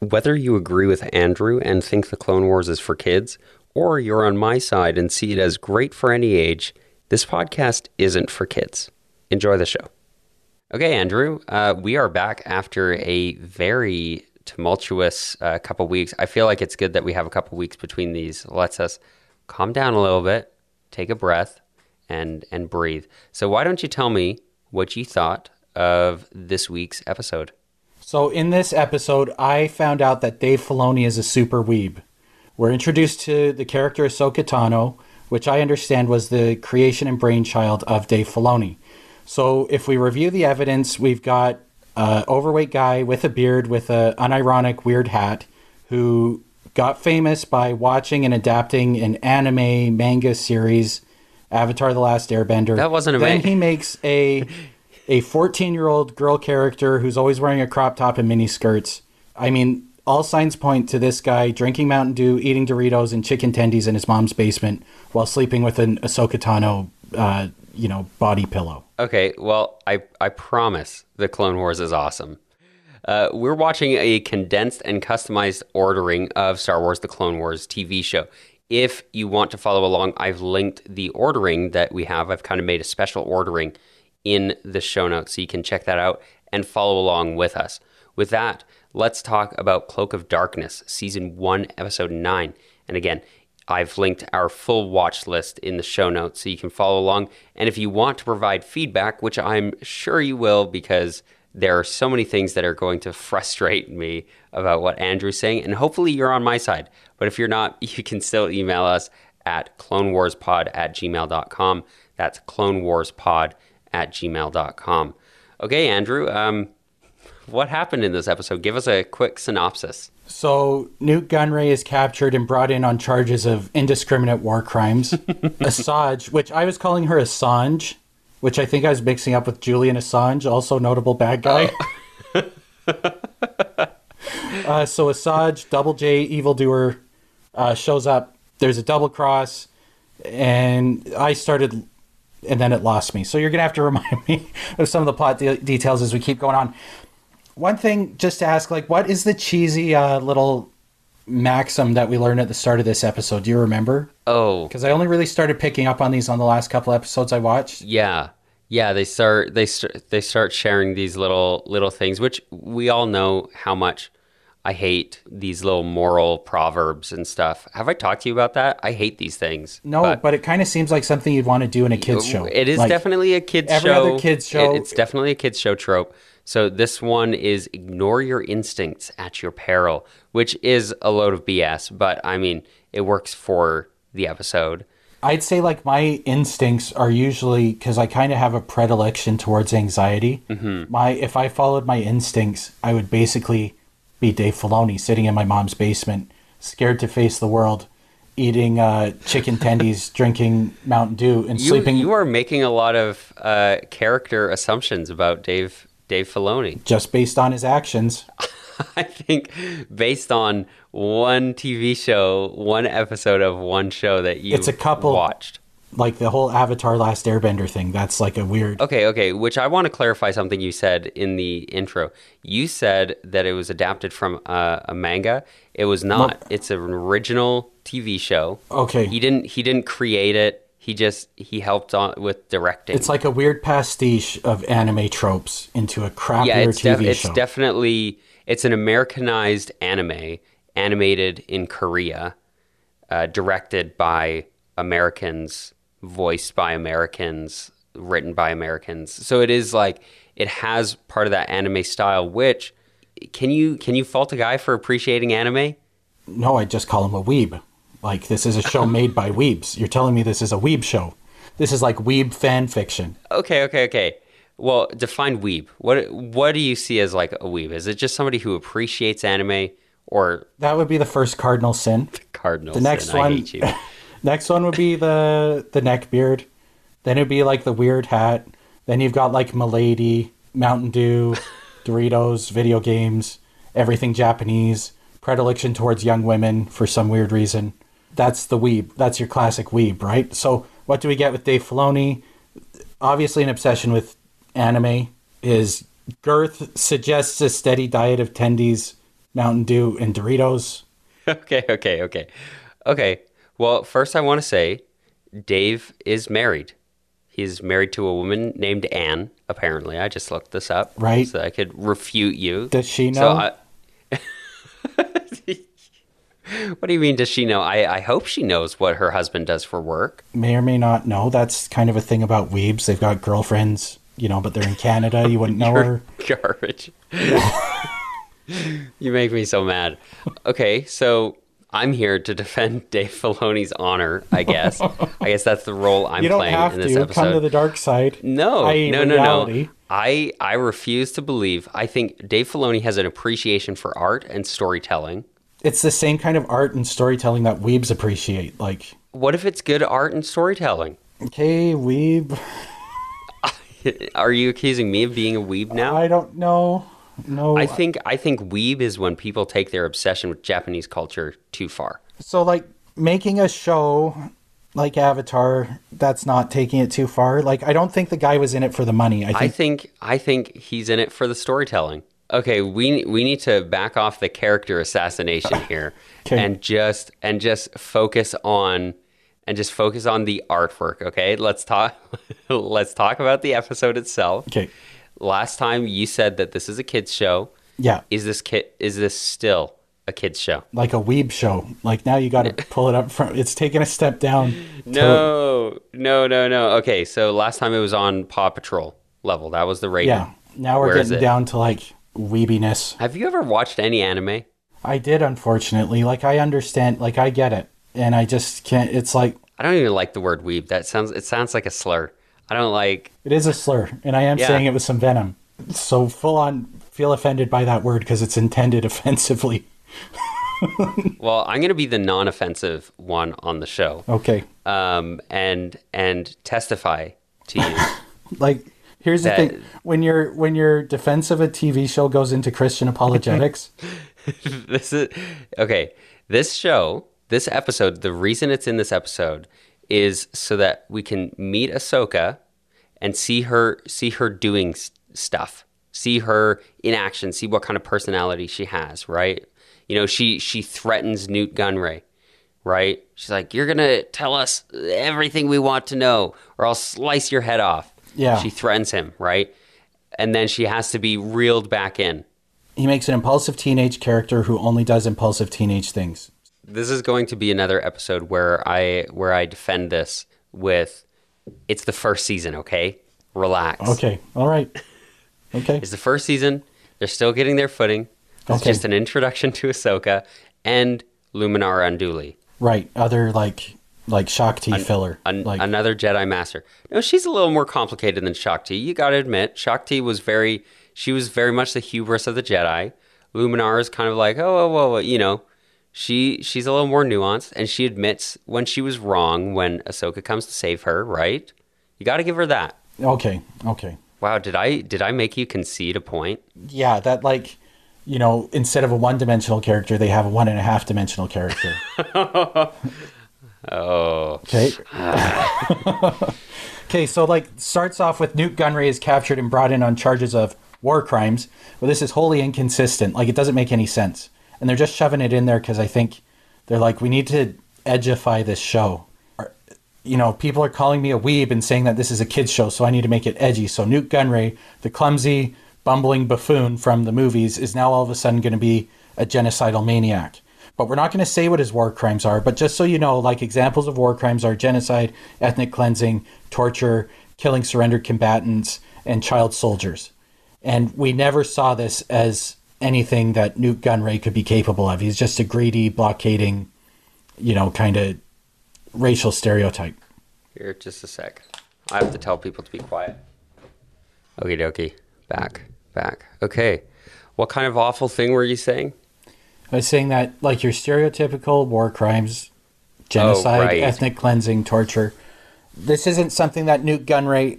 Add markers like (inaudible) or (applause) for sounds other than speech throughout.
Whether you agree with Andrew and think the Clone Wars is for kids, or you're on my side and see it as great for any age, this podcast isn't for kids. Enjoy the show. Okay, Andrew, uh, we are back after a very tumultuous uh, couple weeks. I feel like it's good that we have a couple weeks between these. Lets us calm down a little bit, take a breath, and and breathe. So why don't you tell me what you thought of this week's episode? So in this episode, I found out that Dave Filoni is a super weeb. We're introduced to the character Ahsoka Tano, which I understand was the creation and brainchild of Dave Filoni. So if we review the evidence, we've got an overweight guy with a beard with an unironic weird hat who got famous by watching and adapting an anime manga series, Avatar: The Last Airbender. That wasn't a Then he makes a (laughs) a 14 year old girl character who's always wearing a crop top and mini skirts. I mean, all signs point to this guy drinking Mountain Dew, eating Doritos and chicken tendies in his mom's basement while sleeping with an Ahsoka Tano, uh, you know, body pillow. Okay, well, I, I promise the Clone Wars is awesome. Uh, we're watching a condensed and customized ordering of Star Wars The Clone Wars TV show. If you want to follow along, I've linked the ordering that we have. I've kind of made a special ordering in the show notes so you can check that out and follow along with us. With that, let's talk about Cloak of Darkness, Season 1, Episode 9. And again, I've linked our full watch list in the show notes so you can follow along. And if you want to provide feedback, which I'm sure you will because there are so many things that are going to frustrate me about what Andrew's saying, and hopefully you're on my side. But if you're not, (laughs) you can still email us at clonewarspod at gmail.com. That's clonewarspod at gmail.com. Okay, Andrew, um, what happened in this episode? Give us a quick synopsis. So Nute Gunray is captured and brought in on charges of indiscriminate war crimes. (laughs) Assange, which I was calling her Assange, which I think I was mixing up with Julian Assange, also notable bad guy. (laughs) uh, so Assange, Double J, evildoer, uh, shows up. There's a double cross, and I started, and then it lost me. So you're gonna have to (laughs) remind me of some of the plot de- details as we keep going on. One thing just to ask like what is the cheesy uh, little maxim that we learned at the start of this episode? Do you remember? Oh, because i only really started picking up on these on the last couple episodes i watched. Yeah, yeah. They start they start they start sharing these little little things, which we all know how much I hate these little moral proverbs and stuff. Have I talked to you about that? I hate these things. no but, it kind of seems like something you'd want to do in a kids show It is Like, definitely a kids every show. Every other kids It- show- it's definitely a kids show trope. So this one is ignore your instincts at your peril, which is a load of BS. But I mean, it works for the episode. i'd say like my instincts are usually because i kind of have a predilection towards anxiety mm-hmm. my if i followed my instincts i would basically be dave filoni sitting in my mom's basement scared to face the world eating uh, chicken (laughs) tendies drinking mountain dew and You, sleeping you are making a lot of uh, character assumptions about Dave Dave Filoni. just based on his actions. (laughs) I think based on one TV show, one episode of one show that you It's a couple- watched. Like the whole Avatar Last Airbender thing, that's like a weird. Okay, okay. Which I want to clarify something you said in the intro. You said that it was adapted from a, a manga. It was not. It's an original TV show. Okay. He didn't. He didn't create it. He just he helped on with directing. It's like a weird pastiche of anime tropes into a crappier yeah, it's, TV def- it's definitely it's an Americanized anime, animated in Korea, uh, directed by Americans, voiced by Americans, written by Americans. So it is like it has part of that anime style. Which can you can you fault a guy for appreciating anime? no, I just call him a weeb. Like this is a show (laughs) made by weebs. You're telling me this is a weeb show. This is like weeb fan fiction. Okay, okay, okay. Well, define weeb. What what do you see as like a weeb? Is it just somebody who appreciates anime or That would be the first cardinal sin. (laughs) cardinals? The next I one. (laughs) next one would be the the neck beard. Then it'd be like the weird hat. Then you've got like Milady, Mountain Dew, (laughs) Doritos, video games, everything Japanese, predilection towards young women for some weird reason. That's the weeb. That's your classic weeb, right? So what do we get with Dave Filoni? Obviously, an obsession with anime. His girth suggests a steady diet of tendies Mountain Dew, and Doritos. (laughs) Okay, okay, okay. Okay. Well, first I want to say Dave is married. He's married to a woman named Anne, apparently. I just looked this up. Right. So I could refute you. Does she So know? I, (laughs) what do you mean, does she know? I, I hope she knows what her husband does for work. may or may not know. That's kind of a thing about weebs. They've got girlfriends, you know, but they're in Canada. You wouldn't know (laughs) her. Garbage. (laughs) you make me so mad. Okay, so I'm here to defend (laughs) Dave Filoni's honor, I guess. I guess that's the role I'm You don't playing have in this to episode. come to the dark side. No, i.e. no, no, reality. no. I I refuse to believe. I think Dave Filoni has an appreciation for art and storytelling. It's the same kind of art and storytelling that weebs appreciate. Like, What if it's good art and storytelling? okay, weeb. (laughs) Are you accusing me of being a weeb now? I don't know. No. I think I think weeb is when people take their obsession with Japanese culture too far. so, like, making a show like Avatar, that's not taking it too far. Like, I don't think the guy was in it for the money. I think, I think I think he's in it for the storytelling. Okay, we we need to back off the character assassination here (laughs) Okay. and just and just focus on and just focus on the artwork, okay? Let's talk (laughs) let's talk about the episode itself. okay. Last time you said that this is a kids show. Yeah. Is this kid is this still a kids show? Like a weeb show. Like, now you got to (laughs) pull it up from. It's taking a step down. to- No, no, no, no. Okay, so last time it was on Paw Patrol level. That was the rating. Yeah. Now we're Where getting down to like weebiness. Have you ever watched any anime? I did, unfortunately. Like, I understand. Like, I get it. And I just can't. It's like, I don't even like the word weeb. That sounds it sounds like a slur. I don't like it is a slur. And I am Yeah. saying it with some venom. So, full on feel offended by that word because it's intended (laughs) offensively. well, I'm going to be the non-offensive one on the show. Okay. Um and and testify to you. (laughs) Like, here's the thing when your when your defense of a TV show goes into Christian apologetics, (laughs) this is okay. This show, this episode, the reason it's in this episode is so that we can meet Ahsoka and see her see her doing s- stuff, see her in action, see what kind of personality she has. Right? You know, she she threatens Nute Gunray. Right? She's like, "You're gonna tell us everything we want to know, or I'll slice your head off." Yeah. She threatens him. Right? And then she has to be reeled back in. he makes an impulsive teenage character who only does impulsive teenage things. This is going to be another episode where I where I defend this with it's the first season, okay? Relax. Okay. All right. (laughs) Okay. It's the first season. They're still getting their footing. It's Okay. just an introduction to Ahsoka and Luminara Unduli. Right. Other like like Shaak Ti filler. An- like another Jedi Master. No, she's a little more complicated than Shaak Ti. You got to admit, Shaak Ti was very she was very much the hubris of the Jedi. Luminara is kind of like, oh, whoa, whoa, whoa, you know, she she's a little more nuanced, and she admits when she was wrong when Ahsoka comes to save her. Right? You got to give her that. okay. Okay. Wow, did I did I make you concede a point? Yeah, that like you know, instead of a one dimensional character, they have a one and a half dimensional character. (laughs) Oh, Okay. (sighs) okay, so like starts off with Nute Gunray is captured and brought in on charges of war crimes. Well, this is wholly inconsistent. Like it doesn't make any sense, and they're just shoving it in there because I think they're like, we need to edgify this show. You know, people are calling me a weeb and saying that this is a kids show, so I need to make it edgy. So Nute Gunray, the clumsy, bumbling buffoon from the movies, is now all of a sudden going to be a genocidal maniac. But we're not going to say what his war crimes are. But just so you know, like examples of war crimes are genocide, ethnic cleansing, torture, killing surrendered combatants, and child soldiers. And we never saw this as anything that Nute Gunray could be capable of. He's just a greedy, blockading, you know, kind of racial stereotype. here, just a sec. I have to tell people to be quiet. Okie dokie. Back, back. Okay. What kind of awful thing were you saying? I was saying that, like, your stereotypical war crimes, oh, genocide, right. ethnic cleansing, torture. This isn't something that Nute Gunray.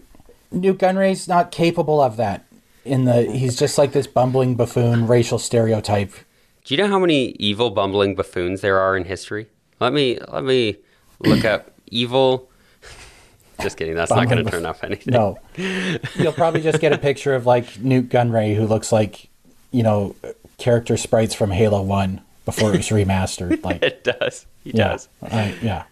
Nute Gunray's not capable of that. In the, he's just like this bumbling buffoon, racial stereotype. Do you know how many evil bumbling buffoons there are in history? Let me let me look up evil. (laughs) Just kidding. That's not going to turn off anything. No, you'll probably just get a picture of like Nute Gunray, who looks like, you know, character sprites from Halo One before it was remastered. (laughs) Like It does. He yeah, does. I- yeah.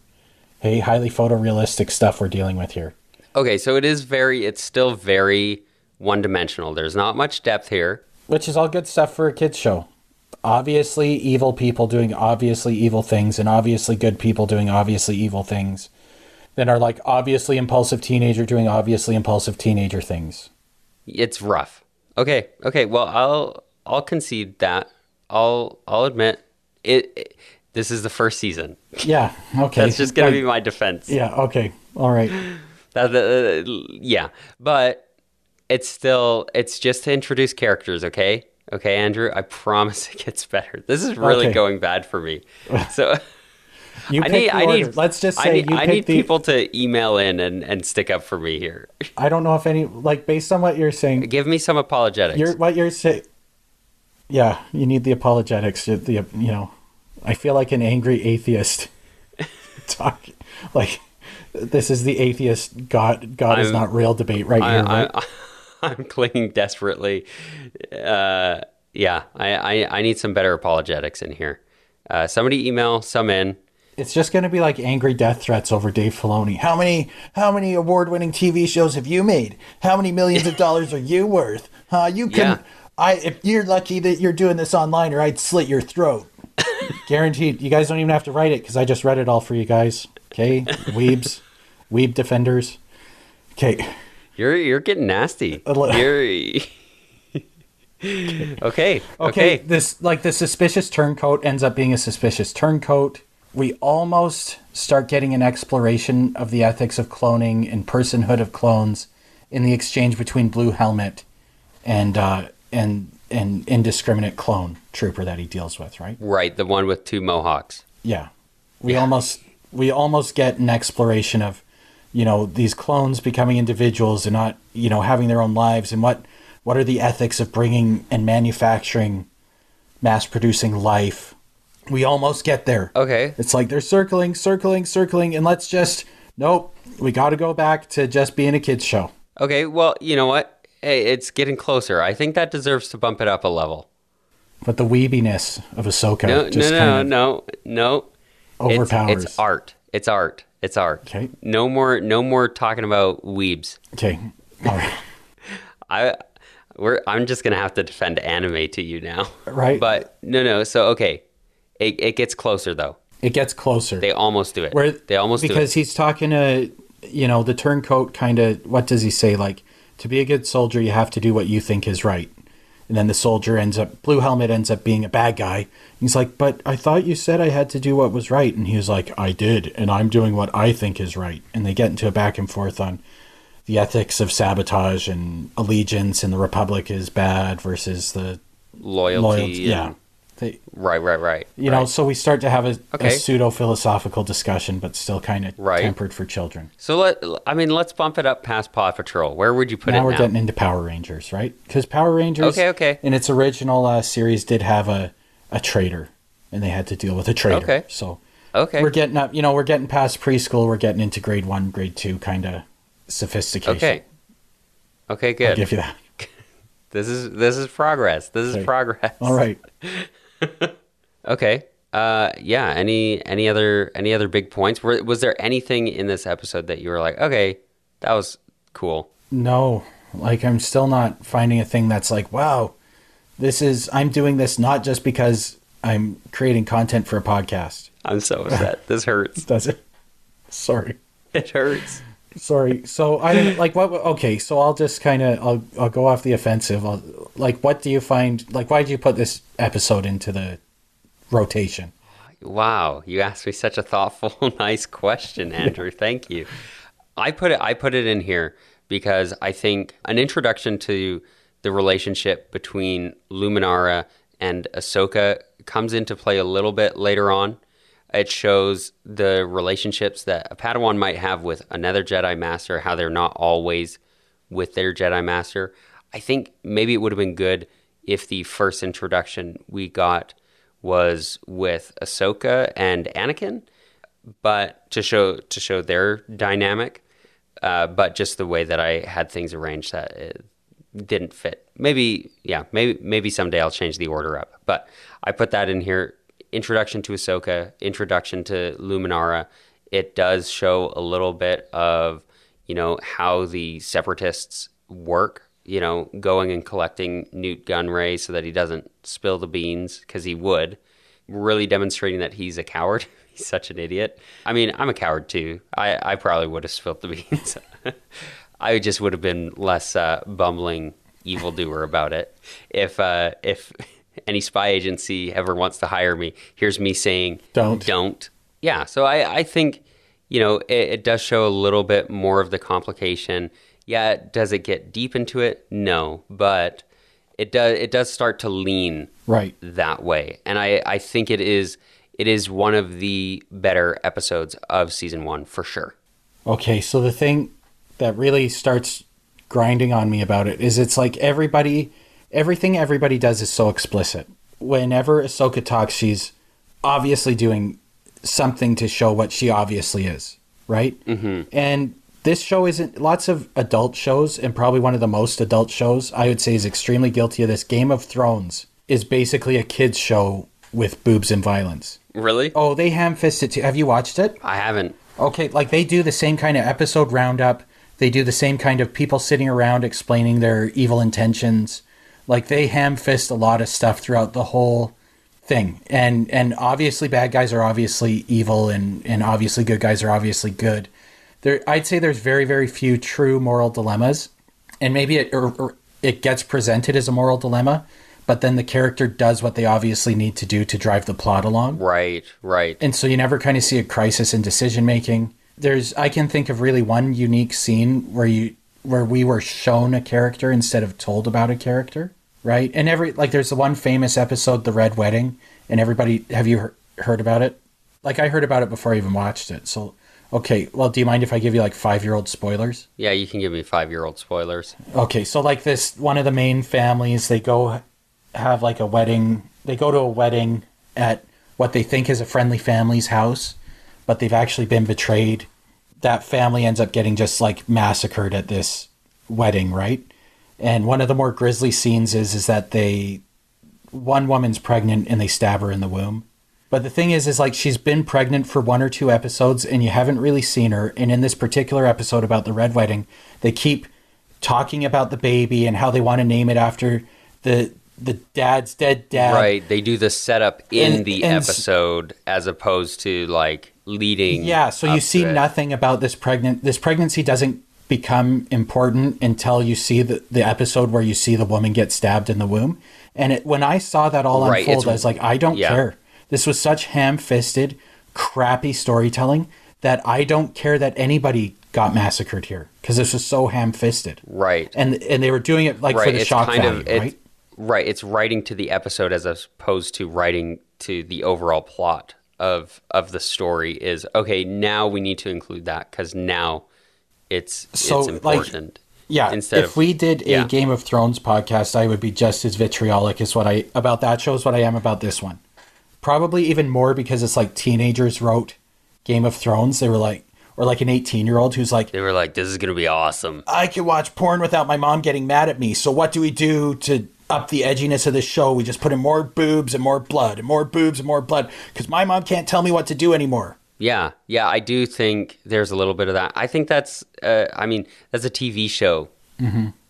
Hey, highly photorealistic stuff we're dealing with here. Okay, so it is very. It's still very one dimensional. There's not much depth here. Which is all good stuff for a kids show. Obviously, evil people doing obviously evil things, and obviously good people doing obviously evil things. Then are like obviously impulsive teenager doing obviously impulsive teenager things. It's rough. Okay, okay. Well, I'll I'll concede that. I'll I'll admit it. it- this is the first season. Yeah. (laughs) Okay. That's just gonna Like, be my defense. Yeah. Okay. All right. (laughs) That, uh, yeah, but it's still it's just to introduce characters. Okay, okay, Andrew. I promise it gets better. This is really Okay. going bad for me. (laughs) So You (laughs) I need I need Let's just I say need, you I need the. people to email in and and stick up for me here. I don't know if any like based on what you're saying. Give me some apologetics. You're what you're saying. Yeah, you need the apologetics. The you know, I feel like an angry atheist. (laughs) Talk like this is the atheist God God is I'm- not real debate right I, here. Right? (laughs) I'm clinging desperately. Uh, yeah, I, I I need some better apologetics in here. Uh, somebody email some in. it's just going to be like angry death threats over Dave Filoni. How many how many award-winning TV shows have you made? How many millions of dollars are you worth? Huh? You can Yeah. I if you're lucky that you're doing this online or I'd slit your throat. (laughs) Guaranteed. You guys don't even have to write it cuz I just read it all for you guys. Okay? Weebs. (laughs) Weeb defenders. Okay. You're you're getting nasty. A li- You're (laughs) okay. Okay, Okay. this like the suspicious turncoat ends up being a suspicious turncoat. We almost start getting an exploration of the ethics of cloning and personhood of clones in the exchange between Blue Helmet and uh, and an indiscriminate clone trooper that he deals with, right? Right, the one with two mohawks. Yeah. We almost we almost get an exploration of, you know, these clones becoming individuals and not, you know, having their own lives and what what are the ethics of bringing and manufacturing mass producing life. We almost get there. Okay. It's like they're circling, circling, circling and let's just nope, we got to go back to just being a kids show. Okay. Well, you know what? Hey, it's getting closer. I think that deserves to bump it up a level. But the weebiness of Ahsoka No, just no, kind no, of no, no. It's- overpowers. It's, art. It's art. It's our Okay. No more. No more talking about weebs. Okay. All right. (laughs) I. We're. I'm just gonna have to defend anime to you now. Right. But no, no. So okay, it it gets closer though. It gets closer. They almost do it. Where they almost do because he's talking to you know the turncoat kind of what does he say like to be a good soldier you have to do what you think is right and then the soldier ends up blue helmet ends up being a bad guy. He's like but i thought you said i had to do what was right. And he was like i did and i'm doing what i think is right. And they get into a back and forth on the ethics of sabotage and allegiance and the republic is bad versus the Loyalty. loyalty and- yeah they, Right. Right. Right. you know so we start to have a, Okay. a pseudo philosophical discussion but still kind of Right. tempered for children So let. I mean, let's bump it up past Paw Patrol. Where would you put now it Now we're getting into power rangers right because power rangers Okay, okay. in its original uh, series did have a, a traitor and they had to deal with a traitor Okay. so okay. we're getting up you know we're getting past preschool we're getting into grade one grade two kind of sophistication Okay. Okay. i'll Good. give you that (laughs) This is this is progress. This is Okay. progress. all right (laughs) Okay. Uh, yeah. Any any other any other big points? Were, was there anything in this episode that you were like, okay, that was cool? no like i'm still not finding a thing that's like wow this is i'm doing this not just because i'm creating content for a podcast I'm so upset. this hurts. (laughs) does it sorry It hurts. Sorry. So I didn't like what. Okay, so I'll just kind of I'll I'll go off the offensive. I'll, like, what do you find? Like, why did you put this episode into the rotation? Wow, you asked me such a thoughtful, (laughs) nice question, Andrew. Thank you. I put it I put it in here because I think an introduction to the relationship between Luminara and Ahsoka comes into play a little bit later on. It shows the relationships that a Padawan might have with another Jedi Master, how they're not always with their Jedi Master. I think maybe it would have been good if the first introduction we got was with Ahsoka and Anakin, but to show to show their dynamic. Uh, but just the way that I had things arranged, that it didn't fit. Maybe yeah, maybe maybe someday I'll change the order up. But I put that in here. Introduction to Ahsoka, introduction to Luminara. It does show a little bit of you know how the separatists work. You know, going and collecting Nute Gunray so that he doesn't spill the beans because he would. Really demonstrating that he's a coward. (laughs) he's such an idiot. I mean, I'm a coward too. I, I probably would have spilled the (laughs) beans. I just would have been less uh, bumbling evildoer about it. If uh, if any spy agency ever wants to hire me, here's me saying Don't. don't. Yeah, so I, I think you know it, it does show a little bit more of the complication. Yeah, does it get deep into it? No, but it does it does start to lean Right. that way, and I I think it is it is one of the better episodes of season one for sure. Okay, so the thing that really starts grinding on me about it is it's like everybody, everything everybody does is so explicit. Whenever Ahsoka talks, she's obviously doing something to show what she obviously is, right? Mm-hmm. And this show isn't, lots of adult shows, and probably one of the most adult shows, I would say, is extremely guilty of this. Game of Thrones is basically a kid's show with boobs and violence. Really? Oh, they ham fisted too. Have you watched it? I haven't. Okay, like they do the same kind of episode roundup. They do the same kind of people sitting around explaining their evil intentions. Like they ham fist a lot of stuff throughout the whole thing. And and obviously bad guys are obviously evil and and obviously good guys are obviously good. There I'd say there's very very few true moral dilemmas. And maybe it or, or it gets presented as a moral dilemma, but then the character does what they obviously need to do to drive the plot along Right, right. and so you never kind of see a crisis in decision making there's i can think of really one unique scene where you where we were shown a character instead of told about a character right and every like there's the one famous episode the red wedding and everybody have you he- heard about it like i heard about it before i even watched it so okay well do you mind if i give you like five year old spoilers Yeah, you can give me five year old spoilers. Okay, so like this, one of the main families, they go have like a wedding. They go to a wedding at what they think is a friendly family's house, but they've actually been betrayed. That family ends up getting just like massacred at this wedding, right? And one of the more grisly scenes is is that they one woman's pregnant and they stab her in the womb. But the thing is, is like she's been pregnant for one or two episodes and you haven't really seen her. And in this particular episode about the red wedding, they keep talking about the baby and how they want to name it after the the dad's dead dad. right. They do the setup in And- the and episode as opposed to like leading. Yeah, so you see nothing about this pregnant this pregnancy doesn't become important until you see the, the episode where you see the woman get stabbed in the womb. And it, when I saw that all Right, unfold, I was like, I don't yeah. care. This was such ham-fisted, crappy storytelling that I don't care that anybody got massacred here because this was so ham-fisted. Right. And and they were doing it like for the It's shock kind value, of right? right. It's writing to the episode as opposed to writing to the overall plot of of the story. Is okay. Now we need to include that because now it's So, it's like, important. Yeah, instead if of- we did a yeah. Game of Thrones podcast, I would be just as vitriolic as what I about that show as what I am about this one. Probably even more because it's like teenagers wrote Game of Thrones. They were like, or like an eighteen-year-old who's like, They were like, "This is gonna be awesome." I can watch porn without my mom getting mad at me. So what do we do to up the edginess of the show? We just put in more boobs and more blood and more boobs and more blood because my mom can't tell me what to do anymore. Yeah, yeah, I do think there's a little bit of that. I think that's, uh, I mean, that's a TV show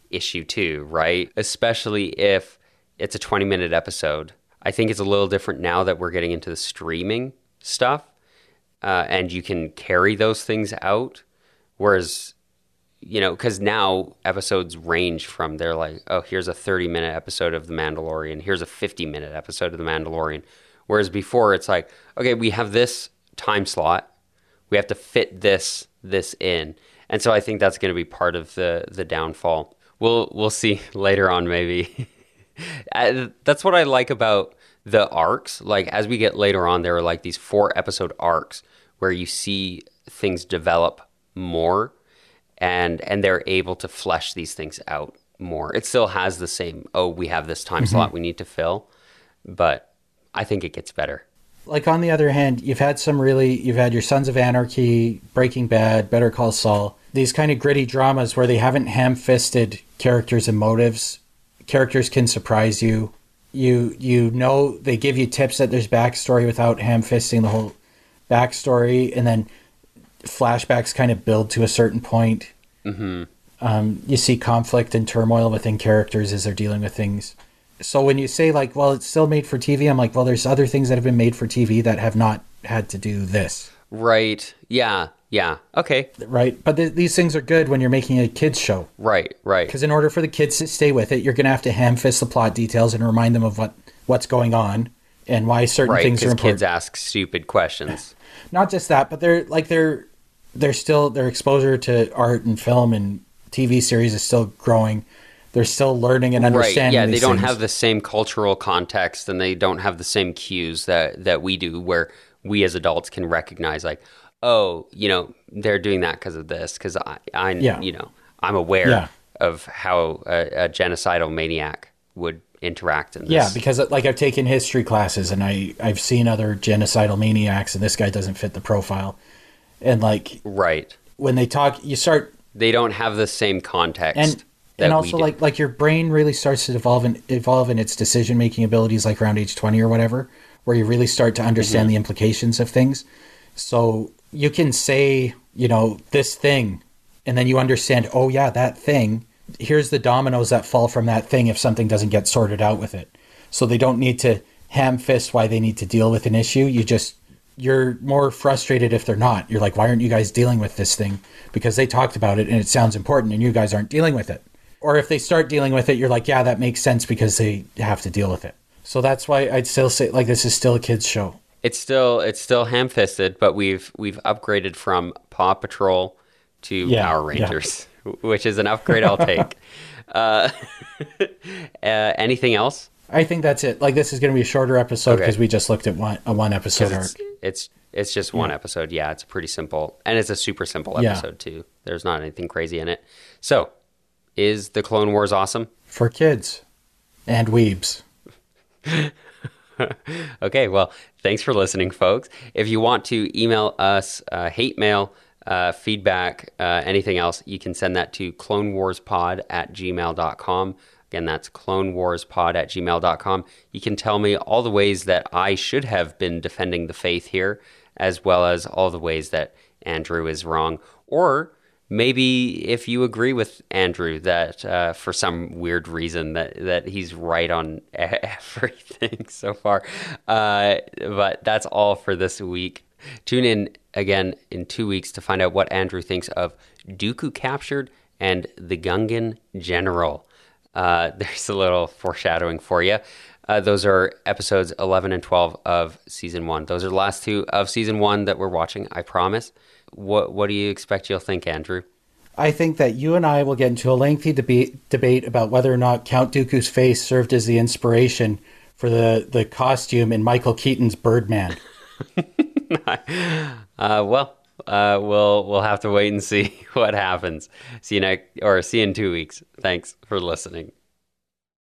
issue too, right? Especially if it's a 20 minute episode. I think it's a little different now that we're getting into the streaming stuff, uh, and you can carry those things out. Whereas, you know, because now episodes range from they're like, oh, here's a 30 minute episode of The Mandalorian, here's a 50 minute episode of The Mandalorian. Whereas before, it's like, okay, we have this time slot, we have to fit this this in, and so I think that's going to be part of the the downfall. We'll we'll see (laughs) later on, maybe. (laughs) That's what I like about the arcs. Like as we get later on, there are like these four episode arcs where you see things develop more, and and they're able to flesh these things out more. It still has the same. Oh, we have this time mm-hmm. slot we need to fill, but I think it gets better. Like on the other hand, you've had some really you've had your Sons of Anarchy, Breaking Bad, Better Call Saul. these kind of gritty dramas where they haven't ham-fisted characters and motives. Characters can surprise you. You you know they give you tips that there's backstory without ham-fisting the whole backstory, and then flashbacks kind of build to a certain point. Mm-hmm. Um, you see conflict and turmoil within characters as they're dealing with things. So when you say like, well, it's still made for TV, I'm like, well, there's other things that have been made for TV that have not had to do this. Right. Yeah. Yeah. Okay. Right. But th- these things are good when you're making a kids show. Right. Right. Because in order for the kids to stay with it, you're going to have to ham fist the plot details and remind them of what what's going on and why certain right. things are important. kids ask stupid questions. (laughs) Not just that, but they're like they're they're still their exposure to art and film and TV series is still growing. They're still learning and understanding. right. Yeah. They don't things. have the same cultural context and they don't have the same cues that that we do, where we as adults can recognize like, oh, you know, they're doing that because of this. Because I, I, Yeah. you know, I'm aware Yeah. of how a, a genocidal maniac would interact in this. Yeah, because like I've taken history classes and I I've seen other genocidal maniacs and this guy doesn't fit the profile. And like right. when they talk you start They don't have the same context. and and also like like your brain really starts to evolve and evolve in its decision making abilities like around age 20 or whatever where you really start to understand Mm-hmm. the implications of things. So you can say, you know, this thing and then you understand, oh yeah, that thing. Here's the dominoes that fall from that thing if something doesn't get sorted out with it. So they don't need to ham fist why they need to deal with an issue. You just you're more frustrated if they're not. You're like, why aren't you guys dealing with this thing? Because they talked about it and it sounds important and you guys aren't dealing with it. Or if they start dealing with it, you're like, yeah, that makes sense because they have to deal with it. So that's why I'd still say like this is still a kids show. it's still it's still ham fisted, but we've we've upgraded from Paw Patrol to Yeah, Power yeah. Rangers, (laughs) which is an upgrade I'll take. (laughs) uh, (laughs) uh, anything else? I think that's it. Like this is going to be a shorter episode Okay. because we just looked at one a one episode arc. It's, it's it's just one episode. Yeah, it's pretty simple, and it's a super simple Yeah. episode too. There's not anything crazy in it. So, is the Clone Wars awesome? for kids and weebs. (laughs) Okay, well, thanks for listening, folks. If you want to email us uh, hate mail, uh, feedback, uh, anything else, you can send that to clonewarspod at gmail.com. Again, that's clonewarspod at gmail.com. You can tell me all the ways that I should have been defending the faith here, as well as all the ways that Andrew is wrong. Or maybe if you agree with Andrew that uh, for some weird reason that, that he's right on (laughs) everything so far. Uh, but that's all for this week. Tune in again in two weeks to find out what Andrew thinks of Dooku Captured and the Gungan General. Uh, (laughs) there's a little foreshadowing for you. Uh, those are episodes 11 and 12 of season one. Those are the last two of season one that we're watching, I promise. What, what do you expect you'll think, Andrew? I think that you and I will get into a lengthy debate debate about whether or not Count Dooku's face served as the inspiration for the, the costume in Michael Keaton's Birdman. (laughs) Uh, well, uh, we'll we'll have to wait and see (laughs) what happens. See you next, or see you in two weeks. Thanks for listening.